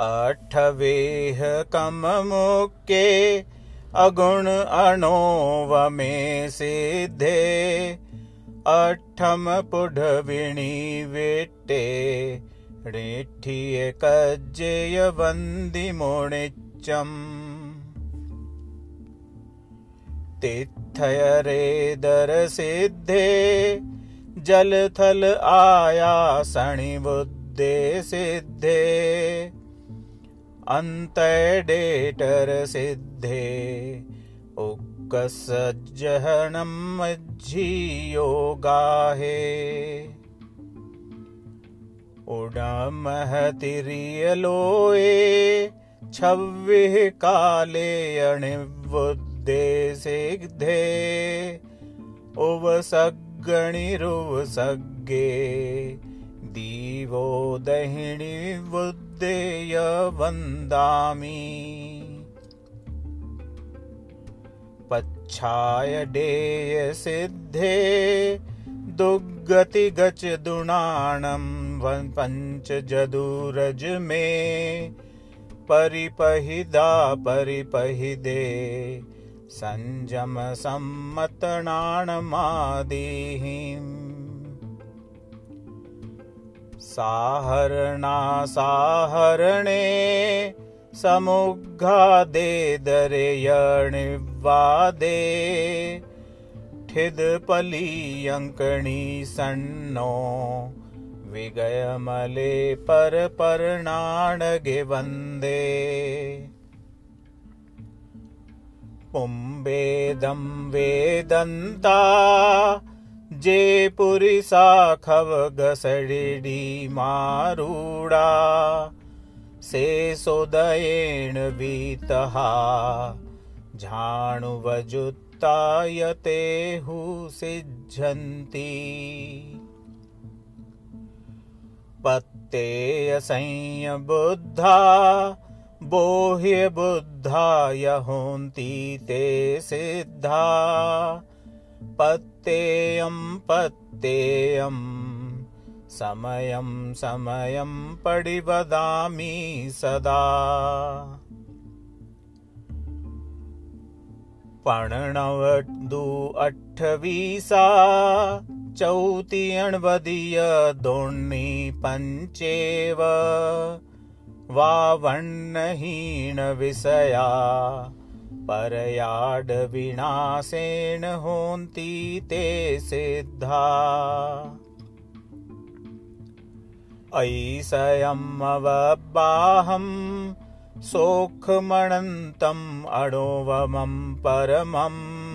अठवेह कममुके अगुण अणोव मे सिद्धे। अठम पुढविणी वेट्टे ऋठिय कज्जय वन्दि मुणिच्चम् तिथयरे दर सिद्धे, जलथल आया सणि बुद्धे सिद्धे। डेटर सिद्धे। उक्कसज्जहनं मज्झियो गाहे उडमहतिरियलोये छव्विः काले अणिवुद्धे सिद्धे। उवसग्गणिरुवसग्गे दीवो दहिणीवृद्धेय वन्दामि। पच्छायडेयसिद्धे दुर्गतिगचदुणाणं पञ्चजदुरज मे परिपहिदा परिपहिदे सञ्जमसम्मतणाणमादिः सम्मतणाणमादिहीम् साहरणा साहरणे समुग्घादे दरे यणिवादे ठिदपलीयङ्कणी सन्नो विगयमले परपर्णाणगे वन्दे। पुम्बेदं वेदन्ता जे पुरी साखव गसडिडी मारुडा। से सोदयेण वीतहा झाणुवजुत्तायते हु सिज्झन्ति। पत्तेयसंय बुद्धा बोह्य बुद्धाय होन्ति ते सिद्धा पत्तेयं पत्तेयं समयं समयं पडिवदामि सदा। पणणवदु अठ्ठवीसा चौतियण्वदीय दोण्णि पञ्चेव वावण्णहीणविषया परयाडविनाशेन होन्ति ते सिद्धा। ऐषयमवबाहं सोखमणन्तम् अणोवमं परमम्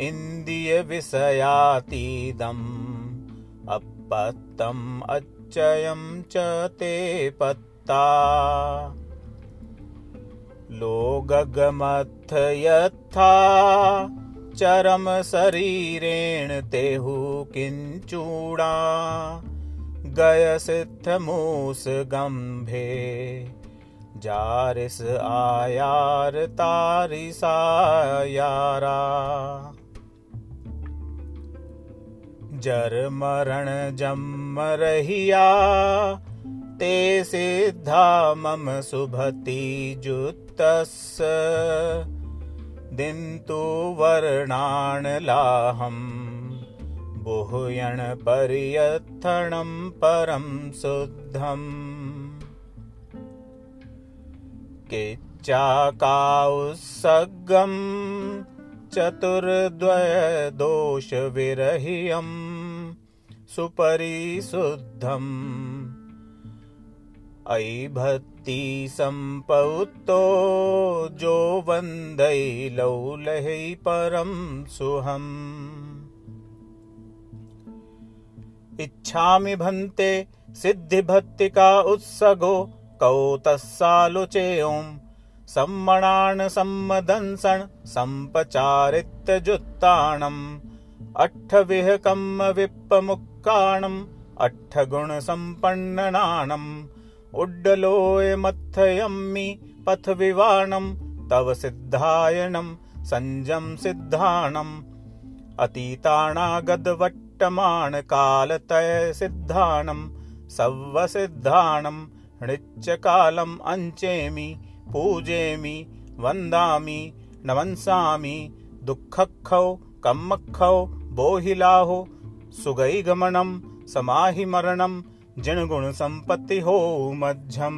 इन्द्रियविषयातीदम् अपत्तम् अच्चयं च ते पत्ता लोगगमथ यथा चरम शरीरेण तेहु किञ्चूडा गम्भे जारिस आयार तारिसायारा जर मरण जम रहिया, ते सिद्धा मम सुभति जुत दिन्तु वर्णानलाहम् बुह्यणपर्यथणं परं शुद्धम्। किच्चाकाउसग्गम् चतुर्द्वयदोषविरह्यम् सुपरिशुद्धम् अयि भक्ति सम्पौतो जो वन्दै लौलहै परं सुहम्। इच्छामि भन्ते सिद्धिभक्तिका उत्सगो कौतस्सालुचेयों सम्मणान् सम्मदंसन् सम्पचारित्यजुत्ताणम् अट्ठविहकम् विप्पमुक्काणम्। अट्ठगुणसम्पन्ननाणम् उड्डलोयमथयम्मि पथविवाणं तव सिद्धायनं सञ्जं सिद्धाणम् अतीताणागदवट्टमाणकालतय सिद्धाणं सव्वसिद्धाणं नृत्यकालम् अञ्चेमि पूजेमि वन्दामि नमंसामि दुःखखौ कम्मखौ बोहिलाहो सुगैगमनं जन गुण संपत्ति हो मध्यम